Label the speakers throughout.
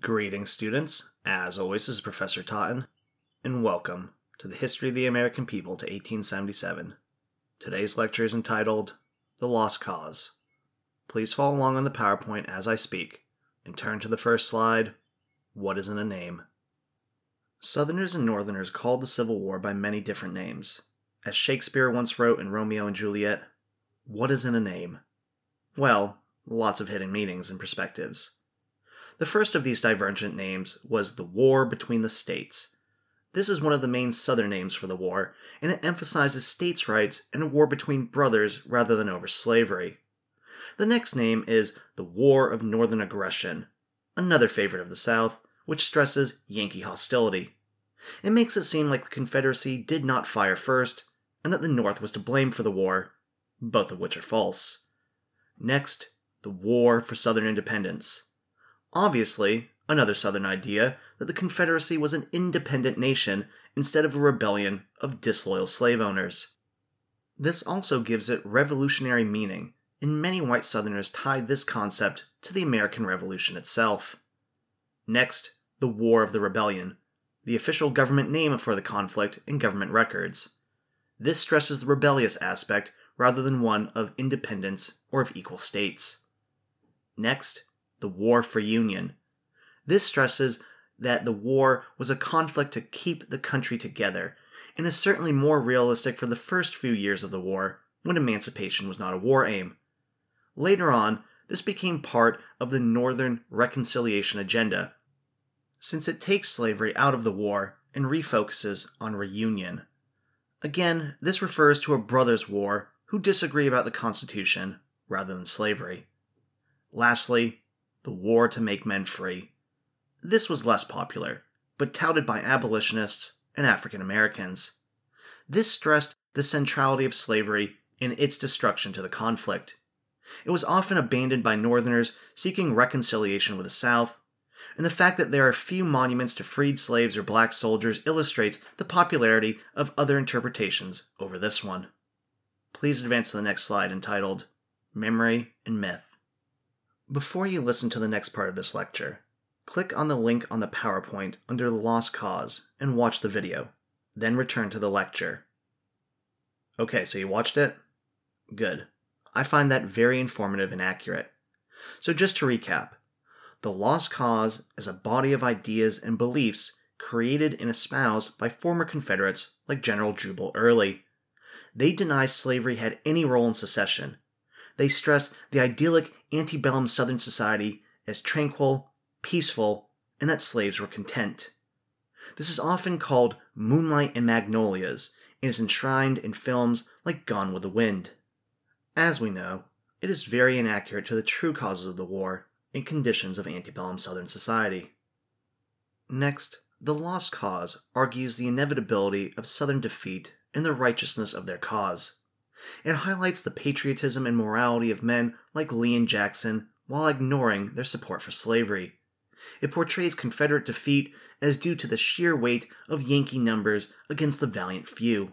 Speaker 1: Greetings, students. As always, this is Professor Totten, and welcome to the History of the American People to 1877. Today's lecture is entitled The Lost Cause. Please follow along on the PowerPoint as I speak, and turn to the first slide What is in a Name? Southerners and Northerners called the Civil War by many different names. As Shakespeare once wrote in Romeo and Juliet, What is in a name? Well, lots of hidden meanings and perspectives. The first of these divergent names was the War Between the States. This is one of the main Southern names for the war, and it emphasizes states' rights and a war between brothers rather than over slavery. The next name is the War of Northern Aggression, another favorite of the South, which stresses Yankee hostility. It makes it seem like the Confederacy did not fire first, and that the North was to blame for the war, both of which are false. Next, the War for Southern Independence. Obviously, another Southern idea that the Confederacy was an independent nation instead of a rebellion of disloyal slave owners. This also gives it revolutionary meaning, and many white Southerners tied this concept to the American Revolution itself. Next, the War of the Rebellion, the official government name for the conflict in government records. This stresses the rebellious aspect rather than one of independence or of equal states. Next, the War for Union. This stresses that the war was a conflict to keep the country together, and is certainly more realistic for the first few years of the war, when emancipation was not a war aim. Later on, this became part of the Northern reconciliation agenda, since it takes slavery out of the war and refocuses on reunion. Again, this refers to a brothers' war who disagree about the Constitution rather than slavery. Lastly, the War to Make Men Free. This was less popular, but touted by abolitionists and African Americans. This stressed the centrality of slavery in its destruction to the conflict. It was often abandoned by Northerners seeking reconciliation with the South, and the fact that there are few monuments to freed slaves or black soldiers illustrates the popularity of other interpretations over this one. Please advance to the next slide entitled Memory and Myth. Before you listen to the next part of this lecture, click on the link on the PowerPoint under the Lost Cause and watch the video. Then return to the lecture. Okay, so you watched it? Good. I find that very informative and accurate. So, just to recap The Lost Cause is a body of ideas and beliefs created and espoused by former Confederates like General Jubal Early. They deny slavery had any role in secession they stress the idyllic antebellum Southern society as tranquil, peaceful, and that slaves were content. This is often called Moonlight and Magnolias and is enshrined in films like Gone with the Wind. As we know, it is very inaccurate to the true causes of the war and conditions of antebellum Southern society. Next, The Lost Cause argues the inevitability of Southern defeat and the righteousness of their cause. It highlights the patriotism and morality of men like Lee and Jackson while ignoring their support for slavery. It portrays Confederate defeat as due to the sheer weight of Yankee numbers against the valiant few.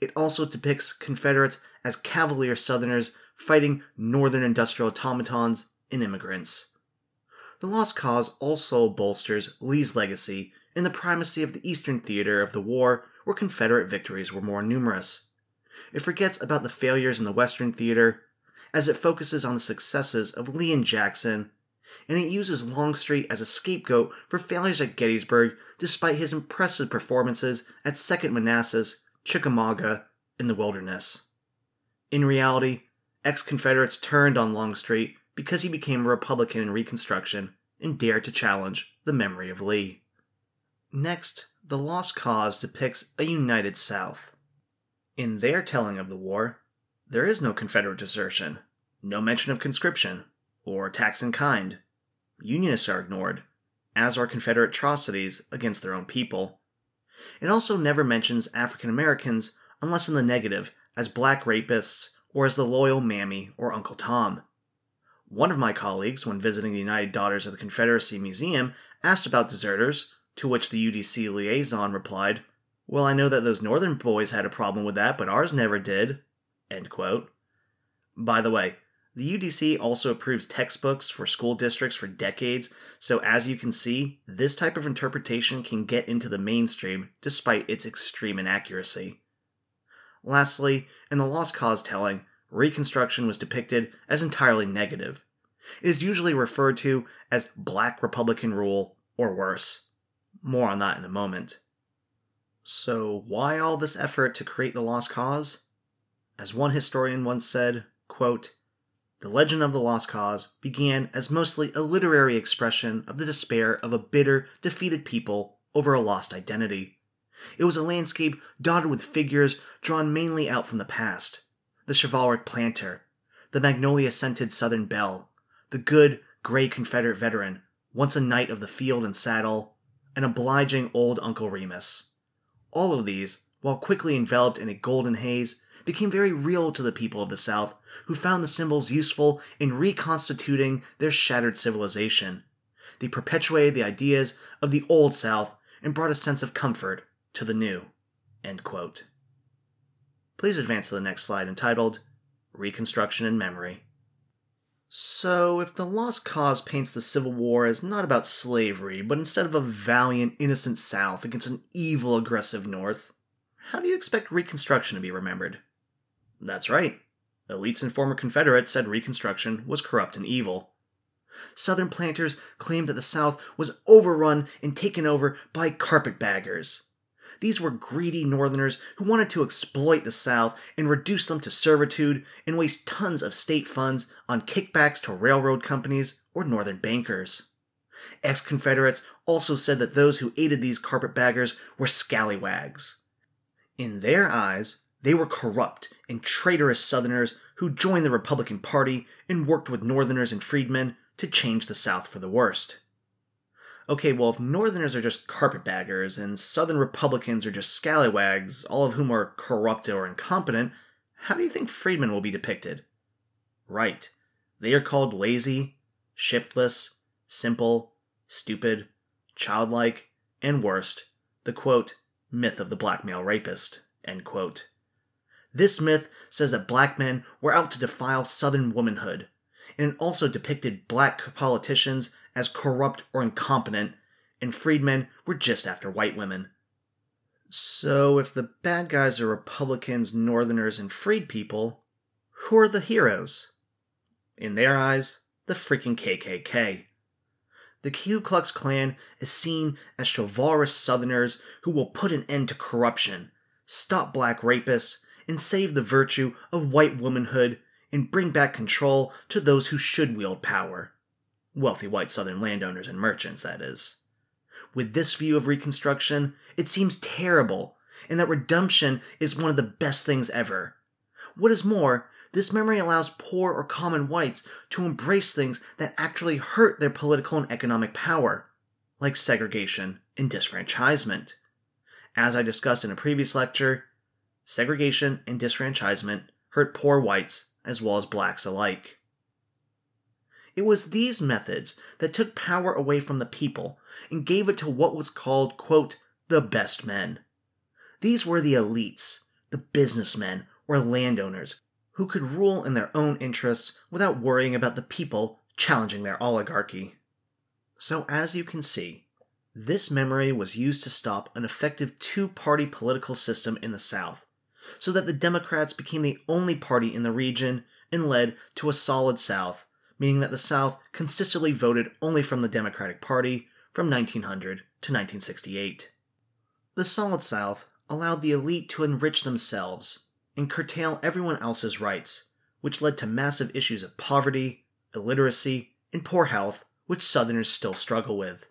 Speaker 1: It also depicts Confederates as cavalier Southerners fighting Northern industrial automatons and immigrants. The Lost Cause also bolsters Lee's legacy in the primacy of the Eastern theater of the war where Confederate victories were more numerous. It forgets about the failures in the Western theater, as it focuses on the successes of Lee and Jackson, and it uses Longstreet as a scapegoat for failures at Gettysburg despite his impressive performances at Second Manassas, Chickamauga, and the Wilderness. In reality, ex Confederates turned on Longstreet because he became a Republican in Reconstruction and dared to challenge the memory of Lee. Next, The Lost Cause depicts a united South. In their telling of the war, there is no Confederate desertion, no mention of conscription, or tax in kind. Unionists are ignored, as are Confederate atrocities against their own people. It also never mentions African Americans unless in the negative, as black rapists or as the loyal Mammy or Uncle Tom. One of my colleagues, when visiting the United Daughters of the Confederacy Museum, asked about deserters, to which the UDC liaison replied, well, I know that those northern boys had a problem with that, but ours never did. End quote. By the way, The UDC also approves textbooks for school districts for decades, so as you can see, this type of interpretation can get into the mainstream despite its extreme inaccuracy. Lastly, in the Lost Cause telling, Reconstruction was depicted as entirely negative. It is usually referred to as Black Republican rule or worse. More on that in a moment. So, why all this effort to create the Lost Cause? As one historian once said, quote, the legend of the Lost Cause began as mostly a literary expression of the despair of a bitter, defeated people over a lost identity. It was a landscape dotted with figures drawn mainly out from the past the chivalric planter, the magnolia scented Southern belle, the good, gray Confederate veteran, once a knight of the field and saddle, an obliging old Uncle Remus. All of these, while quickly enveloped in a golden haze, became very real to the people of the South who found the symbols useful in reconstituting their shattered civilization. They perpetuated the ideas of the Old South and brought a sense of comfort to the new. Please advance to the next slide entitled Reconstruction and Memory. So, if the Lost Cause paints the Civil War as not about slavery, but instead of a valiant, innocent South against an evil, aggressive North, how do you expect Reconstruction to be remembered? That's right. Elites and former Confederates said Reconstruction was corrupt and evil. Southern planters claimed that the South was overrun and taken over by carpetbaggers. These were greedy Northerners who wanted to exploit the South and reduce them to servitude and waste tons of state funds on kickbacks to railroad companies or Northern bankers. Ex Confederates also said that those who aided these carpetbaggers were scallywags. In their eyes, they were corrupt and traitorous Southerners who joined the Republican Party and worked with Northerners and freedmen to change the South for the worst. Okay, well, if Northerners are just carpetbaggers and Southern Republicans are just scallywags, all of whom are corrupt or incompetent, how do you think freedmen will be depicted? Right. They are called lazy, shiftless, simple, stupid, childlike, and worst, the quote, myth of the black male rapist, end quote. This myth says that black men were out to defile Southern womanhood, and it also depicted black politicians as corrupt or incompetent, and freedmen were just after white women. So, if the bad guys are Republicans, Northerners, and freed people, who are the heroes? In their eyes, the freaking KKK. The Ku Klux Klan is seen as chivalrous Southerners who will put an end to corruption, stop black rapists, and save the virtue of white womanhood and bring back control to those who should wield power. Wealthy white southern landowners and merchants, that is. With this view of Reconstruction, it seems terrible, and that redemption is one of the best things ever. What is more, this memory allows poor or common whites to embrace things that actually hurt their political and economic power, like segregation and disfranchisement. As I discussed in a previous lecture, segregation, and disfranchisement hurt poor whites as well as blacks alike. It was these methods that took power away from the people and gave it to what was called, quote, the best men. These were the elites, the businessmen or landowners who could rule in their own interests without worrying about the people challenging their oligarchy. So, as you can see, this memory was used to stop an effective two party political system in the South so that the Democrats became the only party in the region and led to a solid South, meaning that the South consistently voted only from the Democratic Party from 1900 to 1968. The solid South allowed the elite to enrich themselves and curtail everyone else's rights, which led to massive issues of poverty, illiteracy, and poor health, which Southerners still struggle with.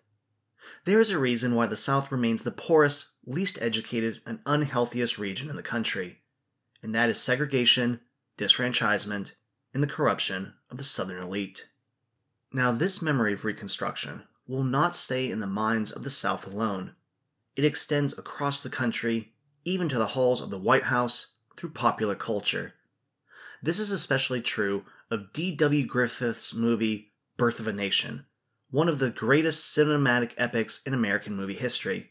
Speaker 1: There is a reason why the South remains the poorest, least educated, and unhealthiest region in the country, and that is segregation, disfranchisement, and the corruption of the Southern elite. Now, this memory of Reconstruction will not stay in the minds of the South alone. It extends across the country, even to the halls of the White House, through popular culture. This is especially true of D.W. Griffith's movie Birth of a Nation, one of the greatest cinematic epics in American movie history.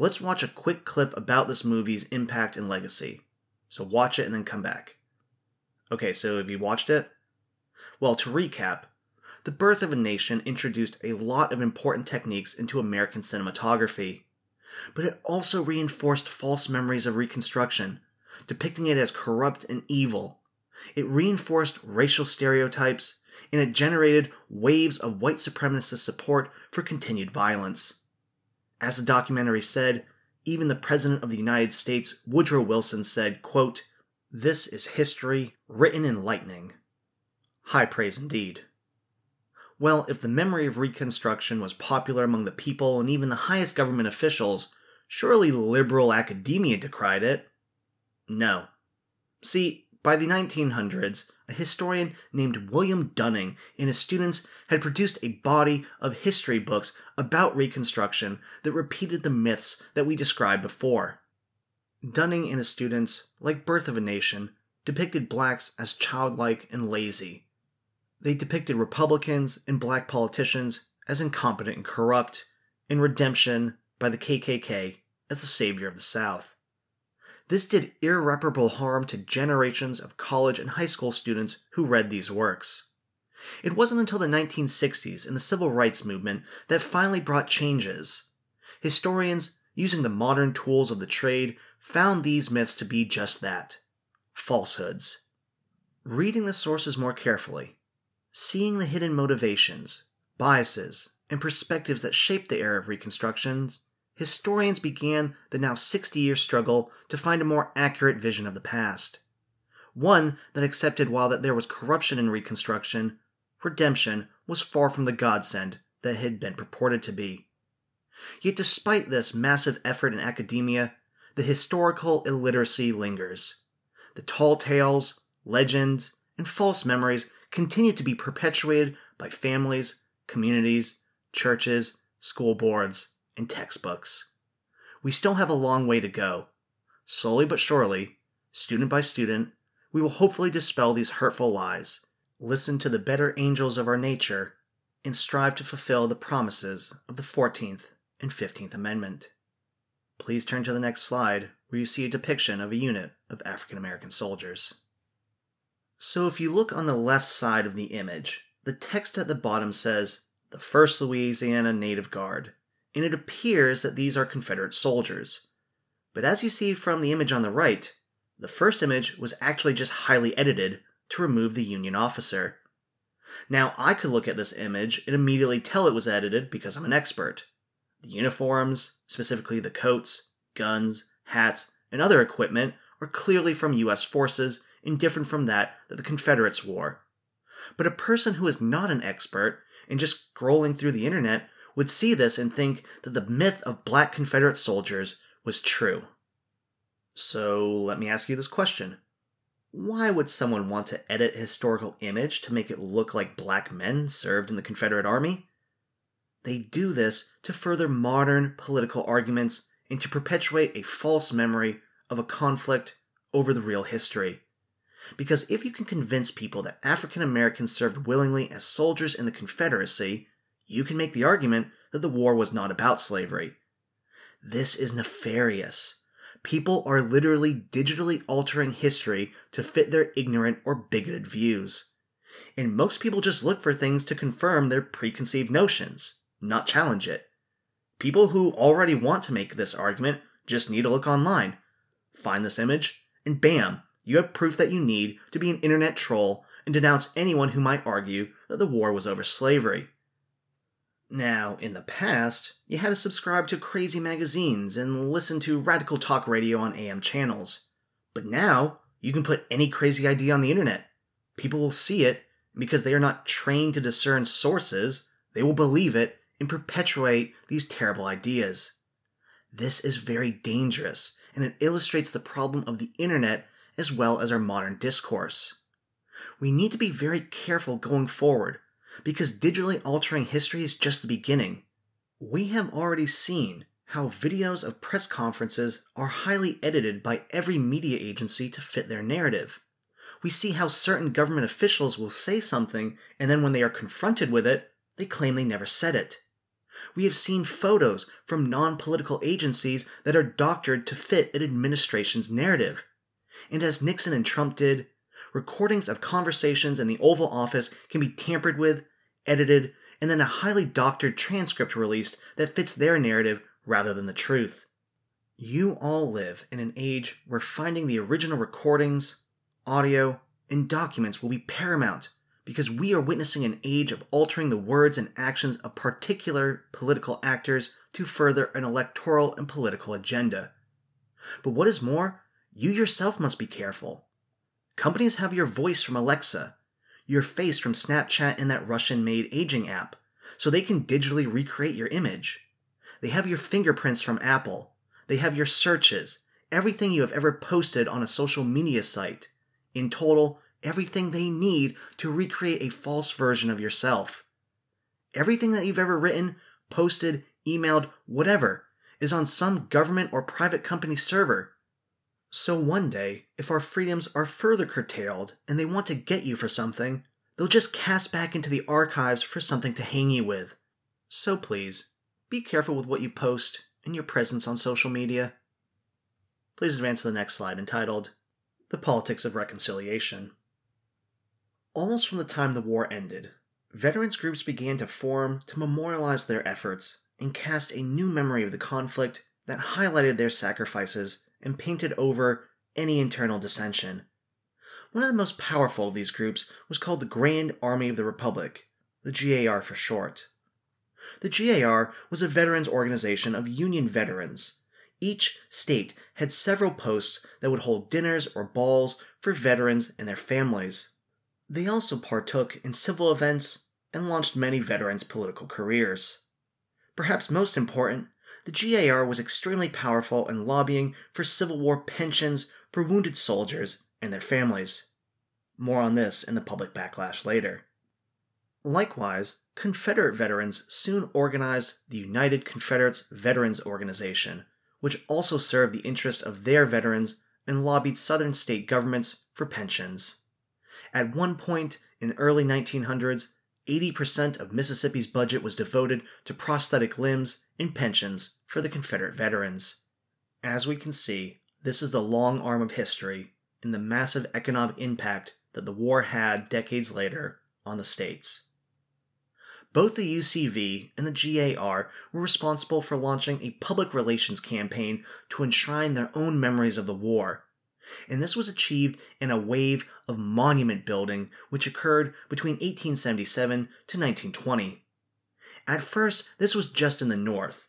Speaker 1: Let's watch a quick clip about this movie's impact and legacy. So watch it and then come back. Okay, so have you watched it? Well, to recap, The Birth of a Nation introduced a lot of important techniques into American cinematography, but it also reinforced false memories of Reconstruction, depicting it as corrupt and evil. It reinforced racial stereotypes, and it generated waves of white supremacist support for continued violence. As the documentary said, even the President of the United States, Woodrow Wilson, said, quote, This is history written in lightning. High praise indeed. Well, if the memory of Reconstruction was popular among the people and even the highest government officials, surely liberal academia decried it. No. See, by the 1900s, a historian named William Dunning and his students had produced a body of history books about Reconstruction that repeated the myths that we described before. Dunning and his students, like Birth of a Nation, depicted blacks as childlike and lazy. They depicted Republicans and black politicians as incompetent and corrupt, and redemption by the KKK as the savior of the South. This did irreparable harm to generations of college and high school students who read these works. It wasn't until the 1960s and the civil rights movement that finally brought changes. Historians, using the modern tools of the trade, found these myths to be just that falsehoods. Reading the sources more carefully, seeing the hidden motivations, biases, and perspectives that shaped the era of Reconstructions, historians began the now 60 year struggle to find a more accurate vision of the past. One that accepted while that there was corruption in Reconstruction, redemption was far from the godsend that had been purported to be. Yet, despite this massive effort in academia, the historical illiteracy lingers. The tall tales, legends, and false memories continue to be perpetuated by families, communities, churches, school boards, and textbooks. We still have a long way to go. Slowly but surely, student by student, we will hopefully dispel these hurtful lies, listen to the better angels of our nature, and strive to fulfill the promises of the 14th and 15th Amendment. Please turn to the next slide where you see a depiction of a unit of African American soldiers. So, if you look on the left side of the image, the text at the bottom says, The 1st Louisiana Native Guard, and it appears that these are Confederate soldiers. But as you see from the image on the right, the first image was actually just highly edited to remove the Union officer. Now, I could look at this image and immediately tell it was edited because I'm an expert. The uniforms, specifically the coats, guns, hats, and other equipment, are clearly from US forces and different from that that the Confederates wore. But a person who is not an expert and just scrolling through the internet would see this and think that the myth of black Confederate soldiers was true. So let me ask you this question. Why would someone want to edit historical image to make it look like black men served in the Confederate Army? They do this to further modern political arguments and to perpetuate a false memory of a conflict over the real history. Because if you can convince people that African Americans served willingly as soldiers in the Confederacy, you can make the argument that the war was not about slavery. This is nefarious. People are literally digitally altering history to fit their ignorant or bigoted views. And most people just look for things to confirm their preconceived notions, not challenge it. People who already want to make this argument just need to look online, find this image, and bam, you have proof that you need to be an internet troll and denounce anyone who might argue that the war was over slavery. Now, in the past, you had to subscribe to crazy magazines and listen to radical talk radio on AM channels. But now, you can put any crazy idea on the internet. People will see it, because they are not trained to discern sources, they will believe it and perpetuate these terrible ideas. This is very dangerous, and it illustrates the problem of the internet as well as our modern discourse. We need to be very careful going forward because digitally altering history is just the beginning. We have already seen how videos of press conferences are highly edited by every media agency to fit their narrative. We see how certain government officials will say something, and then when they are confronted with it, they claim they never said it. We have seen photos from non political agencies that are doctored to fit an administration's narrative. And as Nixon and Trump did, recordings of conversations in the Oval Office can be tampered with, edited, and then a highly doctored transcript released that fits their narrative rather than the truth. You all live in an age where finding the original recordings, audio, and documents will be paramount because we are witnessing an age of altering the words and actions of particular political actors to further an electoral and political agenda. But what is more, you yourself must be careful. Companies have your voice from Alexa, your face from Snapchat and that Russian made aging app, so they can digitally recreate your image. They have your fingerprints from Apple. They have your searches, everything you have ever posted on a social media site. In total, everything they need to recreate a false version of yourself. Everything that you've ever written, posted, emailed, whatever, is on some government or private company server. So one day, if our freedoms are further curtailed and they want to get you for something, they'll just cast back into the archives for something to hang you with. So please, be careful with what you post and your presence on social media. Please advance to the next slide entitled The Politics of Reconciliation. Almost from the time the war ended, veterans groups began to form to memorialize their efforts and cast a new memory of the conflict that highlighted their sacrifices and painted over any internal dissension. One of the most powerful of these groups was called the Grand Army of the Republic, the GAR for short. The GAR was a veterans organization of Union veterans. Each state had several posts that would hold dinners or balls for veterans and their families. They also partook in civil events and launched many veterans' political careers. Perhaps most important, the GAR was extremely powerful in lobbying for Civil War pensions for wounded soldiers and their families. More on this in the public backlash later. Likewise, Confederate veterans soon organized the United Confederates Veterans Organization, which also served the interest of their veterans and lobbied Southern state governments for pensions. At one point in the early 1900s, 80% of Mississippi's budget was devoted to prosthetic limbs and pensions for the Confederate veterans. As we can see, this is the long arm of history and the massive economic impact that the war had decades later on the states. Both the UCV and the GAR were responsible for launching a public relations campaign to enshrine their own memories of the war and this was achieved in a wave of monument building which occurred between 1877 to 1920. At first, this was just in the north,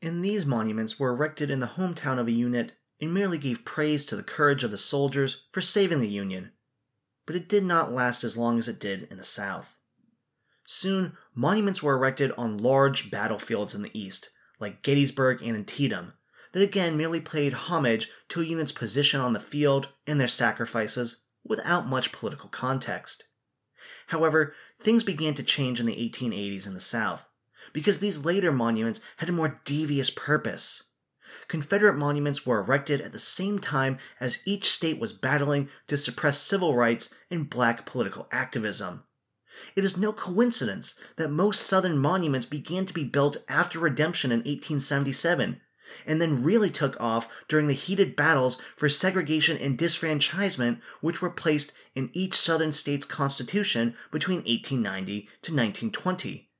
Speaker 1: and these monuments were erected in the hometown of a unit and merely gave praise to the courage of the soldiers for saving the Union. But it did not last as long as it did in the South. Soon, monuments were erected on large battlefields in the East, like Gettysburg and Antietam, that again merely paid homage to a unit's position on the field and their sacrifices without much political context. However, things began to change in the 1880s in the South, because these later monuments had a more devious purpose. Confederate monuments were erected at the same time as each state was battling to suppress civil rights and black political activism. It is no coincidence that most Southern monuments began to be built after redemption in 1877, and then really took off during the heated battles for segregation and disfranchisement which were placed in each southern state's constitution between 1890 to 1920.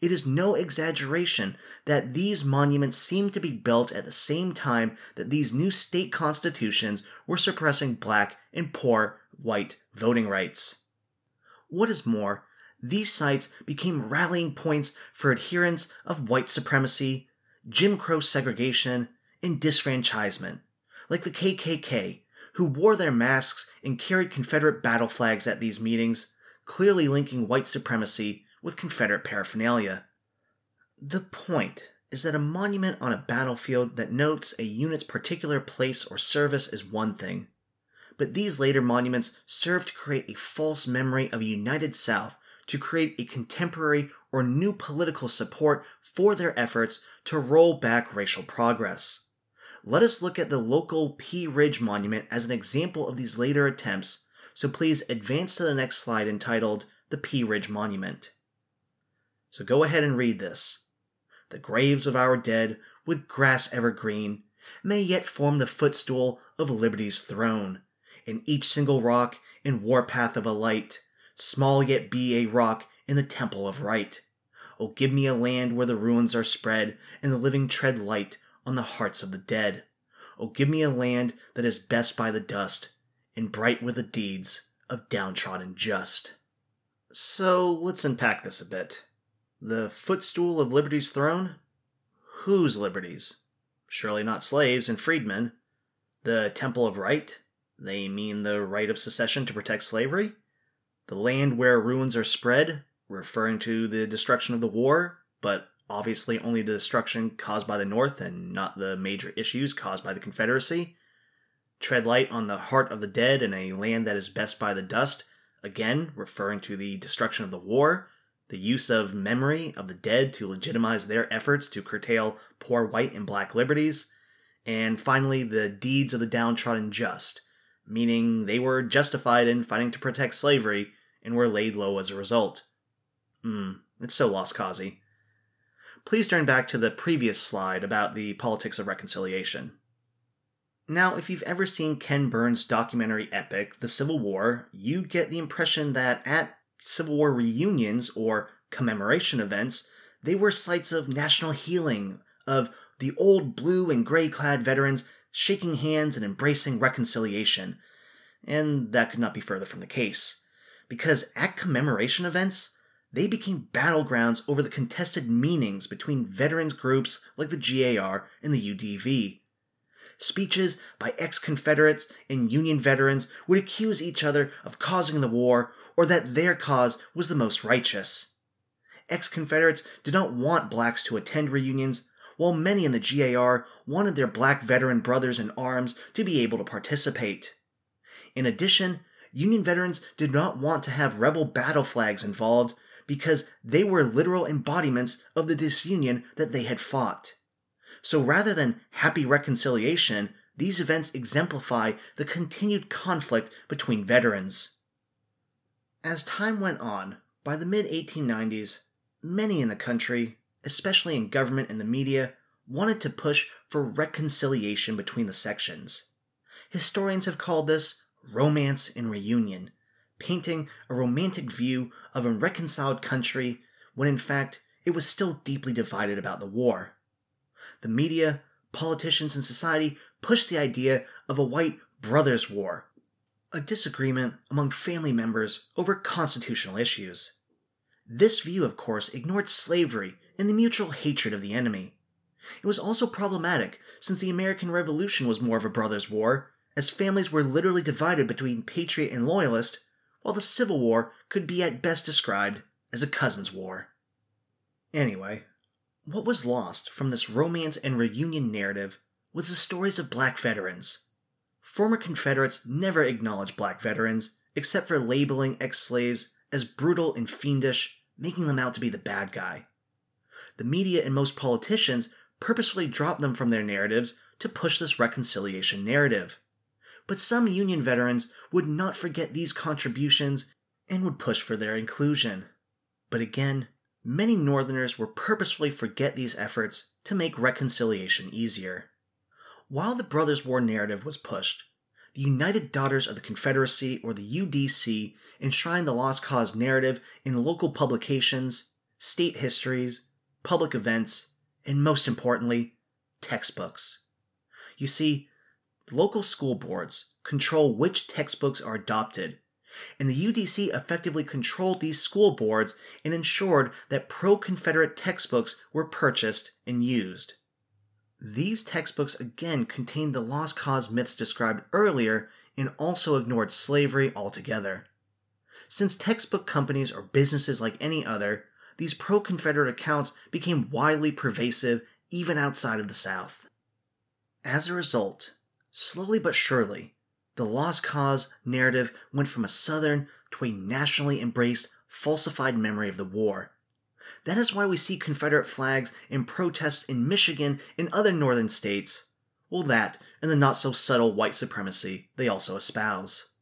Speaker 1: It is no exaggeration that these monuments seem to be built at the same time that these new state constitutions were suppressing black and poor white voting rights. What is more, these sites became rallying points for adherents of white supremacy, Jim Crow segregation, and disfranchisement, like the KKK, who wore their masks and carried Confederate battle flags at these meetings, clearly linking white supremacy with Confederate paraphernalia. The point is that a monument on a battlefield that notes a unit's particular place or service is one thing, but these later monuments serve to create a false memory of a united South to create a contemporary or new political support for their efforts to roll back racial progress. Let us look at the local Pea Ridge Monument as an example of these later attempts, so please advance to the next slide entitled The Pea Ridge Monument. So go ahead and read this. The graves of our dead, with grass evergreen, may yet form the footstool of liberty's throne, In each single rock in warpath of a light, small yet be a rock in the temple of right. Oh, give me a land where the ruins are spread, and the living tread light on the hearts of the dead. Oh, give me a land that is best by the dust, and bright with the deeds of downtrodden just. So let's unpack this a bit. The footstool of liberty's throne? Whose liberties? Surely not slaves and freedmen. The Temple of Right? They mean the right of secession to protect slavery? The land where ruins are spread, referring to the destruction of the war, but obviously only the destruction caused by the North and not the major issues caused by the Confederacy. Tread light on the heart of the dead in a land that is best by the dust, again referring to the destruction of the war, the use of memory of the dead to legitimize their efforts to curtail poor white and black liberties, and finally the deeds of the downtrodden just, meaning they were justified in fighting to protect slavery and were laid low as a result. Hmm, it's so lost causey. Please turn back to the previous slide about the politics of reconciliation. Now, if you've ever seen Ken Burns' documentary epic, The Civil War, you'd get the impression that at Civil War reunions or commemoration events, they were sites of national healing, of the old blue and gray clad veterans shaking hands and embracing reconciliation. And that could not be further from the case. Because at commemoration events, they became battlegrounds over the contested meanings between veterans groups like the GAR and the UDV. Speeches by ex Confederates and Union veterans would accuse each other of causing the war or that their cause was the most righteous. Ex Confederates did not want blacks to attend reunions, while many in the GAR wanted their black veteran brothers in arms to be able to participate. In addition, Union veterans did not want to have rebel battle flags involved because they were literal embodiments of the disunion that they had fought. So rather than happy reconciliation, these events exemplify the continued conflict between veterans. As time went on, by the mid 1890s, many in the country, especially in government and the media, wanted to push for reconciliation between the sections. Historians have called this romance and reunion, painting a romantic view of a reconciled country when in fact it was still deeply divided about the war. The media, politicians, and society pushed the idea of a white brothers' war, a disagreement among family members over constitutional issues. This view, of course, ignored slavery and the mutual hatred of the enemy. It was also problematic since the American Revolution was more of a brothers' war, as families were literally divided between patriot and loyalist, while the Civil War could be at best described as a cousins' war. Anyway, what was lost from this romance and reunion narrative was the stories of black veterans. Former Confederates never acknowledged black veterans, except for labeling ex slaves as brutal and fiendish, making them out to be the bad guy. The media and most politicians purposefully dropped them from their narratives to push this reconciliation narrative. But some Union veterans would not forget these contributions and would push for their inclusion. But again, many Northerners would purposefully forget these efforts to make reconciliation easier. While the Brothers' War narrative was pushed, the United Daughters of the Confederacy, or the UDC, enshrined the Lost Cause narrative in local publications, state histories, public events, and most importantly, textbooks. You see, local school boards control which textbooks are adopted and the UDC effectively controlled these school boards and ensured that pro Confederate textbooks were purchased and used. These textbooks again contained the lost cause myths described earlier and also ignored slavery altogether. Since textbook companies are businesses like any other, these pro Confederate accounts became widely pervasive even outside of the South. As a result, slowly but surely, the Lost Cause narrative went from a Southern to a nationally embraced, falsified memory of the war. That is why we see Confederate flags in protests in Michigan and other northern states. Well, that and the not so subtle white supremacy they also espouse.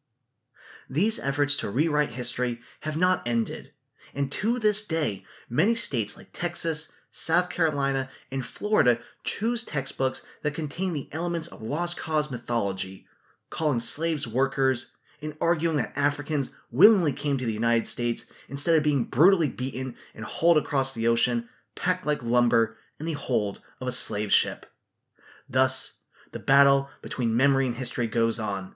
Speaker 1: These efforts to rewrite history have not ended, and to this day, many states like Texas, South Carolina, and Florida choose textbooks that contain the elements of Lost Cause mythology calling slaves workers, and arguing that Africans willingly came to the United States instead of being brutally beaten and hauled across the ocean, packed like lumber in the hold of a slave ship. Thus, the battle between memory and history goes on,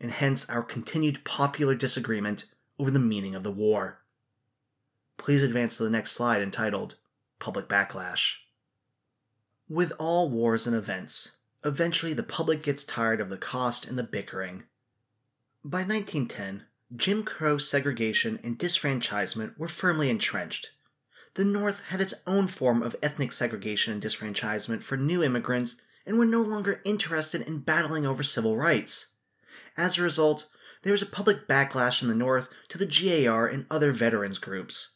Speaker 1: and hence our continued popular disagreement over the meaning of the war. Please advance to the next slide entitled Public Backlash. With all wars and events, eventually the public gets tired of the cost and the bickering. By 1910, Jim Crow segregation and disfranchisement were firmly entrenched. The North had its own form of ethnic segregation and disfranchisement for new immigrants and were no longer interested in battling over civil rights. As a result, there was a public backlash in the North to the GAR and other veterans groups.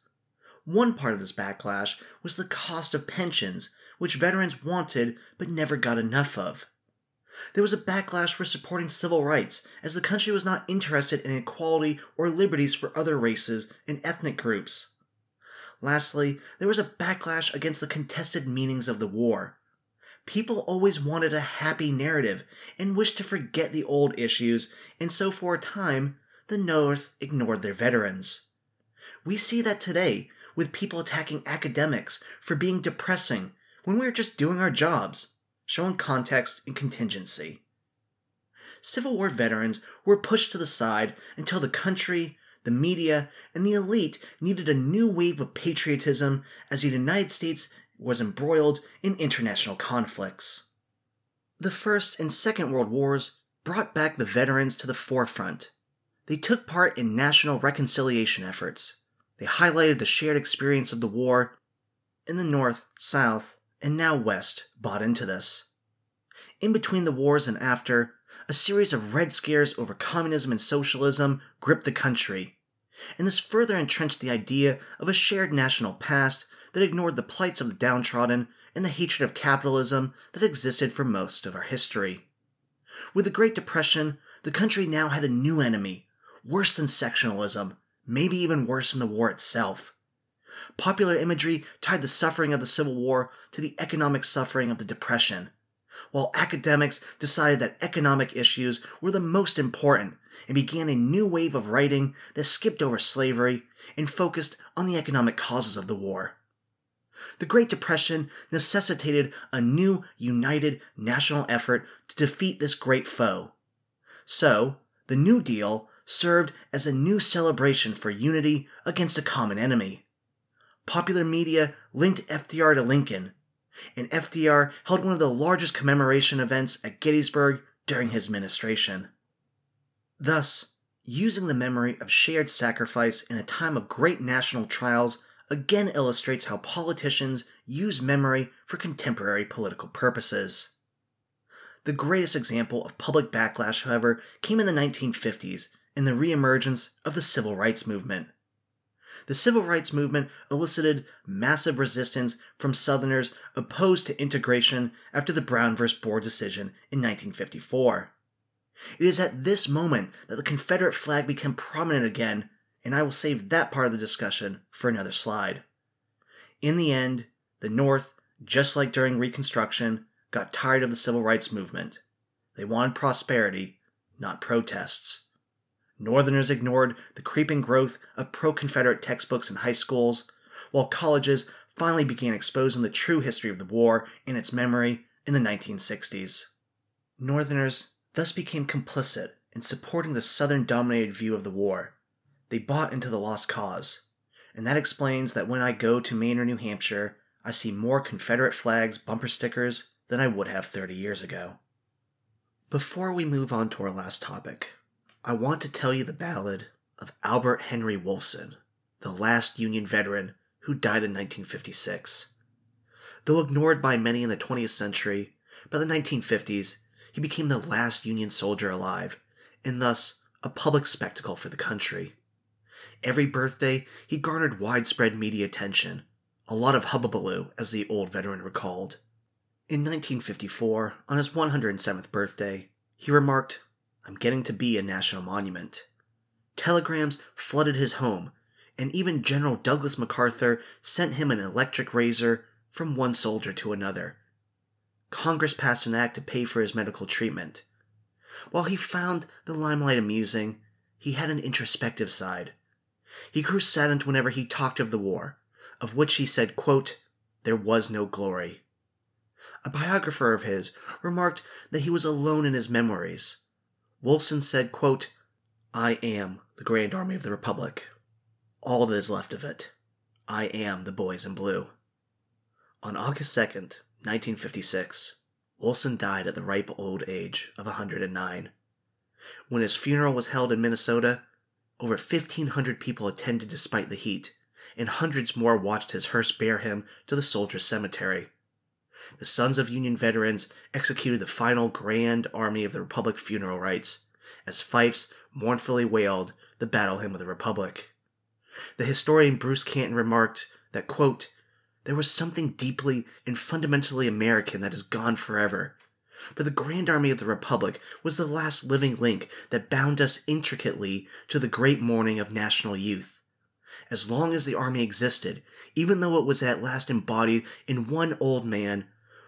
Speaker 1: One part of this backlash was the cost of pensions, which veterans wanted but never got enough of. There was a backlash for supporting civil rights, as the country was not interested in equality or liberties for other races and ethnic groups. Lastly, there was a backlash against the contested meanings of the war. People always wanted a happy narrative and wished to forget the old issues, and so for a time, the North ignored their veterans. We see that today with people attacking academics for being depressing when we are just doing our jobs, showing context and contingency. Civil War veterans were pushed to the side until the country, the media, and the elite needed a new wave of patriotism as the United States was embroiled in international conflicts. The First and Second World Wars brought back the veterans to the forefront. They took part in national reconciliation efforts. They highlighted the shared experience of the war. In the North, South, and now West bought into this. In between the wars and after, a series of red scares over communism and socialism gripped the country, and this further entrenched the idea of a shared national past that ignored the plights of the downtrodden and the hatred of capitalism that existed for most of our history. With the Great Depression, the country now had a new enemy, worse than sectionalism, maybe even worse than the war itself. Popular imagery tied the suffering of the Civil War to the economic suffering of the Depression, while academics decided that economic issues were the most important and began a new wave of writing that skipped over slavery and focused on the economic causes of the war the Great Depression necessitated a new, united national effort to defeat this great foe. So, the New Deal served as a new celebration for unity against a common enemy. Popular media linked FDR to Lincoln, and FDR held one of the largest commemoration events at Gettysburg during his administration. Thus, using the memory of shared sacrifice in a time of great national trials again illustrates how politicians use memory for contemporary political purposes. The greatest example of public backlash, however, came in the 1950s in the reemergence of the civil rights movement. The civil rights movement elicited massive resistance from Southerners opposed to integration after the Brown v. Board decision in 1954. It is at this moment that the Confederate flag became prominent again and I will save that part of the discussion for another slide. In the end, the North, just like during Reconstruction, got tired of the civil rights movement. They wanted prosperity, not protests. Northerners ignored the creeping growth of pro Confederate textbooks in high schools, while colleges finally began exposing the true history of the war and its memory in the 1960s. Northerners thus became complicit in supporting the Southern dominated view of the war they bought into the lost cause. And that explains that when I go to Maine or New Hampshire, I see more Confederate flags bumper stickers than I would have 30 years ago. Before we move on to our last topic, I want to tell you the ballad of Albert Henry Woolson, the last Union veteran who died in 1956. Though ignored by many in the 20th century, by the 1950s, he became the last Union soldier alive, and thus a public spectacle for the country. Every birthday, he garnered widespread media attention, a lot of hubbubaloo, as the old veteran recalled. In 1954, on his 107th birthday, he remarked, I'm getting to be a national monument. Telegrams flooded his home, and even General Douglas MacArthur sent him an electric razor from one soldier to another. Congress passed an act to pay for his medical treatment. While he found the limelight amusing, he had an introspective side. He grew saddened whenever he talked of the war, of which he said, quote, There was no glory. A biographer of his remarked that he was alone in his memories. Woolson said, quote, I am the Grand Army of the Republic. All that is left of it. I am the boys in blue. On August 2nd, 1956, Woolson died at the ripe old age of 109. When his funeral was held in Minnesota, over 1,500 people attended despite the heat, and hundreds more watched his hearse bear him to the soldiers' cemetery. The Sons of Union veterans executed the final Grand Army of the Republic funeral rites, as fifes mournfully wailed the battle hymn of the Republic. The historian Bruce Catton remarked that, quote, there was something deeply and fundamentally American that is gone forever. But the Grand Army of the Republic was the last living link that bound us intricately to the great morning of national youth. As long as the army existed, even though it was at last embodied in one old man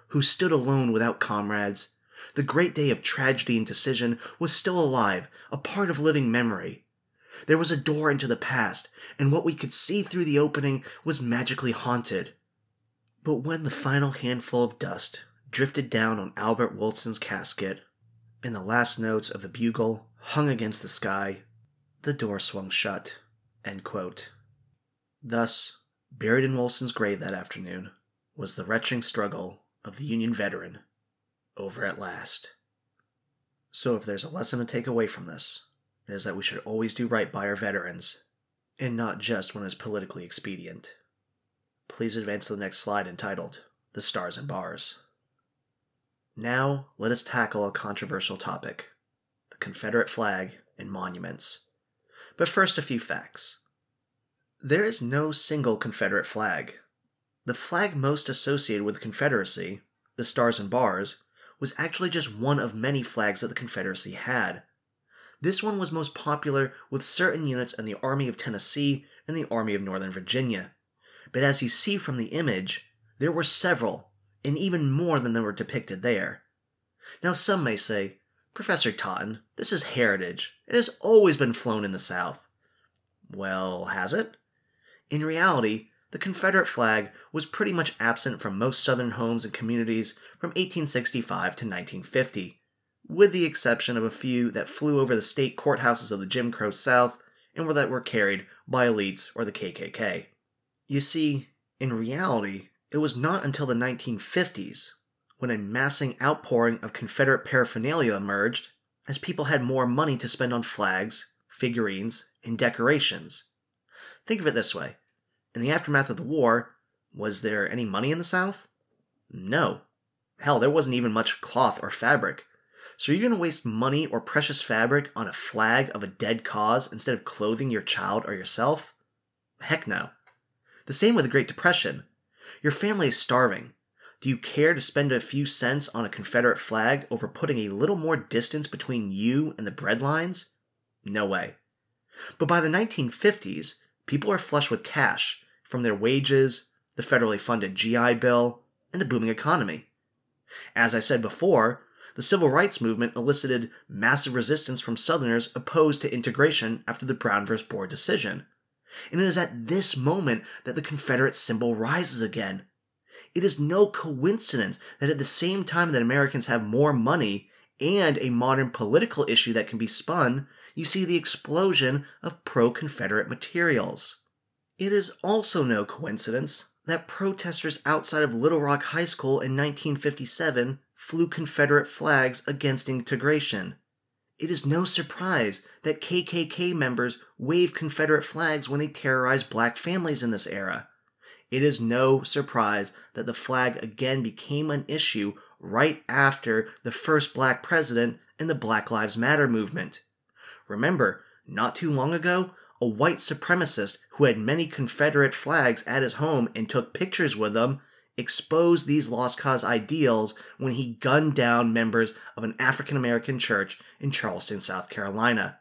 Speaker 1: who stood alone without comrades, the great day of tragedy and decision was still alive, a part of living memory. There was a door into the past, and what we could see through the opening was magically haunted. But when the final handful of dust drifted down on Albert Woolson's casket, and the last notes of the bugle hung against the sky, the door swung shut. Thus, buried in Woolson's grave that afternoon was the retching struggle of the Union veteran over at last. So, if there's a lesson to take away from this, it is that we should always do right by our veterans, and not just when it's politically expedient. Please advance to the next slide entitled The Stars and Bars. Now, let us tackle a controversial topic the Confederate flag and monuments. But first, a few facts. There is no single Confederate flag. The flag most associated with the Confederacy, the Stars and Bars, was actually just one of many flags that the Confederacy had. This one was most popular with certain units in the Army of Tennessee and the Army of Northern Virginia but as you see from the image, there were several, and even more than there were depicted there. Now, some may say, Professor Totten, this is heritage. It has always been flown in the South. Well, has it? In reality, the Confederate flag was pretty much absent from most Southern homes and communities from 1865 to 1950, with the exception of a few that flew over the state courthouses of the Jim Crow South and that were carried by elites or the KKK. You see, in reality, it was not until the 1950s when a massing outpouring of Confederate paraphernalia emerged as people had more money to spend on flags, figurines, and decorations. Think of it this way in the aftermath of the war, was there any money in the South? No. Hell, there wasn't even much cloth or fabric. So you're going to waste money or precious fabric on a flag of a dead cause instead of clothing your child or yourself? Heck no. The same with the Great Depression. Your family is starving. Do you care to spend a few cents on a Confederate flag over putting a little more distance between you and the bread lines? No way. But by the 1950s, people are flush with cash from their wages, the federally funded GI Bill, and the booming economy. As I said before, the civil rights movement elicited massive resistance from Southerners opposed to integration after the Brown v. Board decision. And it is at this moment that the Confederate symbol rises again. It is no coincidence that at the same time that Americans have more money and a modern political issue that can be spun, you see the explosion of pro Confederate materials. It is also no coincidence that protesters outside of Little Rock High School in 1957 flew Confederate flags against integration. It is no surprise that KKK members wave Confederate flags when they terrorize black families in this era. It is no surprise that the flag again became an issue right after the first black president in the Black Lives Matter movement. Remember, not too long ago, a white supremacist who had many Confederate flags at his home and took pictures with them exposed these lost cause ideals when he gunned down members of an African American church in Charleston, South Carolina.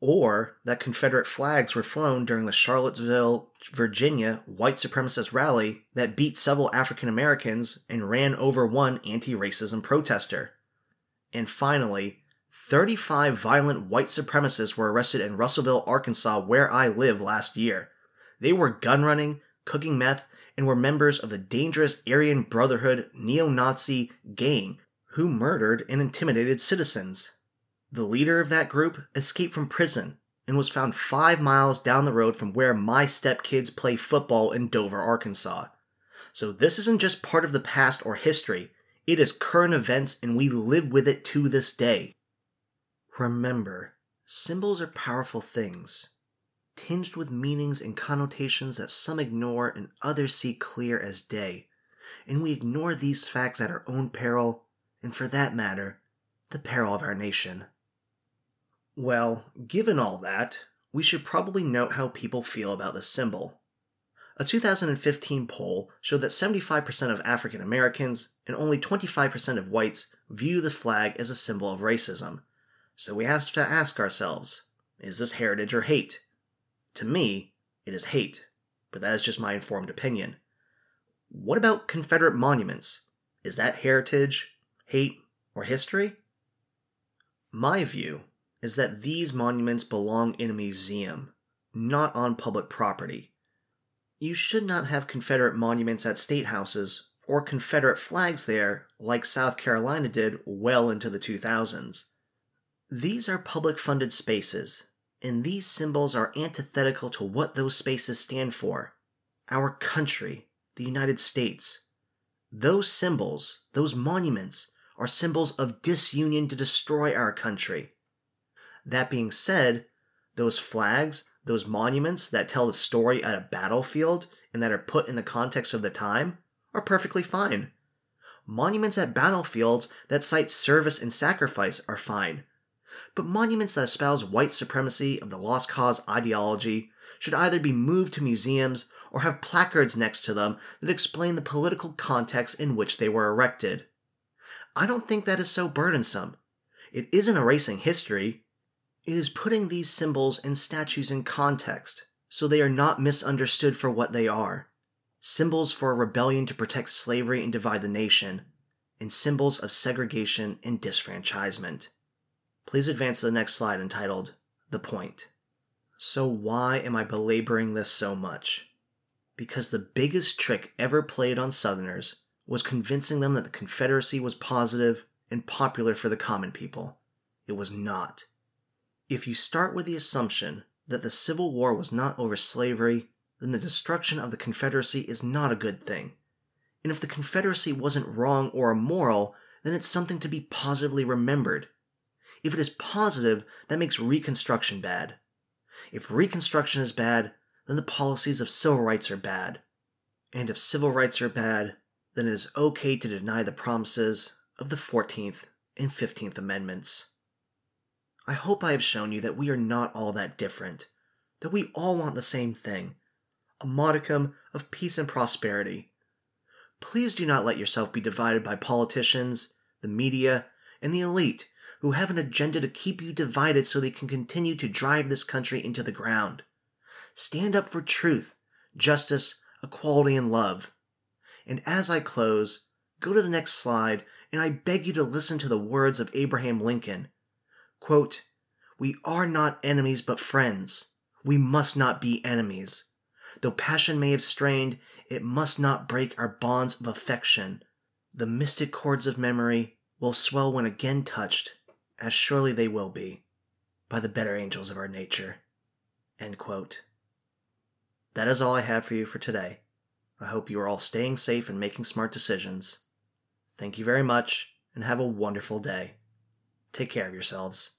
Speaker 1: Or that Confederate flags were flown during the Charlottesville, Virginia white supremacist rally that beat several African Americans and ran over one anti racism protester. And finally, 35 violent white supremacists were arrested in Russellville, Arkansas, where I live last year. They were gun running, cooking meth, and were members of the dangerous Aryan Brotherhood neo Nazi gang who murdered and intimidated citizens. The leader of that group escaped from prison and was found five miles down the road from where my stepkids play football in Dover, Arkansas. So this isn't just part of the past or history, it is current events and we live with it to this day. Remember, symbols are powerful things, tinged with meanings and connotations that some ignore and others see clear as day. And we ignore these facts at our own peril, and for that matter, the peril of our nation. Well, given all that, we should probably note how people feel about this symbol. A 2015 poll showed that 75% of African Americans and only 25% of whites view the flag as a symbol of racism. So we have to ask ourselves is this heritage or hate? To me, it is hate, but that is just my informed opinion. What about Confederate monuments? Is that heritage, hate, or history? My view is that these monuments belong in a museum, not on public property. You should not have Confederate monuments at state houses or Confederate flags there like South Carolina did well into the 2000s. These are public funded spaces, and these symbols are antithetical to what those spaces stand for our country, the United States. Those symbols, those monuments, are symbols of disunion to destroy our country. That being said, those flags, those monuments that tell the story at a battlefield and that are put in the context of the time are perfectly fine. Monuments at battlefields that cite service and sacrifice are fine. But monuments that espouse white supremacy of the lost cause ideology should either be moved to museums or have placards next to them that explain the political context in which they were erected. I don't think that is so burdensome. It isn't erasing history, it is putting these symbols and statues in context so they are not misunderstood for what they are symbols for a rebellion to protect slavery and divide the nation, and symbols of segregation and disfranchisement. Please advance to the next slide entitled The Point. So, why am I belaboring this so much? Because the biggest trick ever played on Southerners was convincing them that the Confederacy was positive and popular for the common people. It was not. If you start with the assumption that the Civil War was not over slavery, then the destruction of the Confederacy is not a good thing. And if the Confederacy wasn't wrong or immoral, then it's something to be positively remembered. If it is positive, that makes Reconstruction bad. If Reconstruction is bad, then the policies of civil rights are bad. And if civil rights are bad, then it is okay to deny the promises of the 14th and 15th Amendments. I hope I have shown you that we are not all that different, that we all want the same thing a modicum of peace and prosperity. Please do not let yourself be divided by politicians, the media, and the elite who have an agenda to keep you divided so they can continue to drive this country into the ground. Stand up for truth, justice, equality, and love. And as I close, go to the next slide and I beg you to listen to the words of Abraham Lincoln Quote, We are not enemies but friends. We must not be enemies. Though passion may have strained, it must not break our bonds of affection. The mystic chords of memory will swell when again touched, as surely they will be, by the better angels of our nature. That is all I have for you for today. I hope you are all staying safe and making smart decisions. Thank you very much, and have a wonderful day. Take care of yourselves.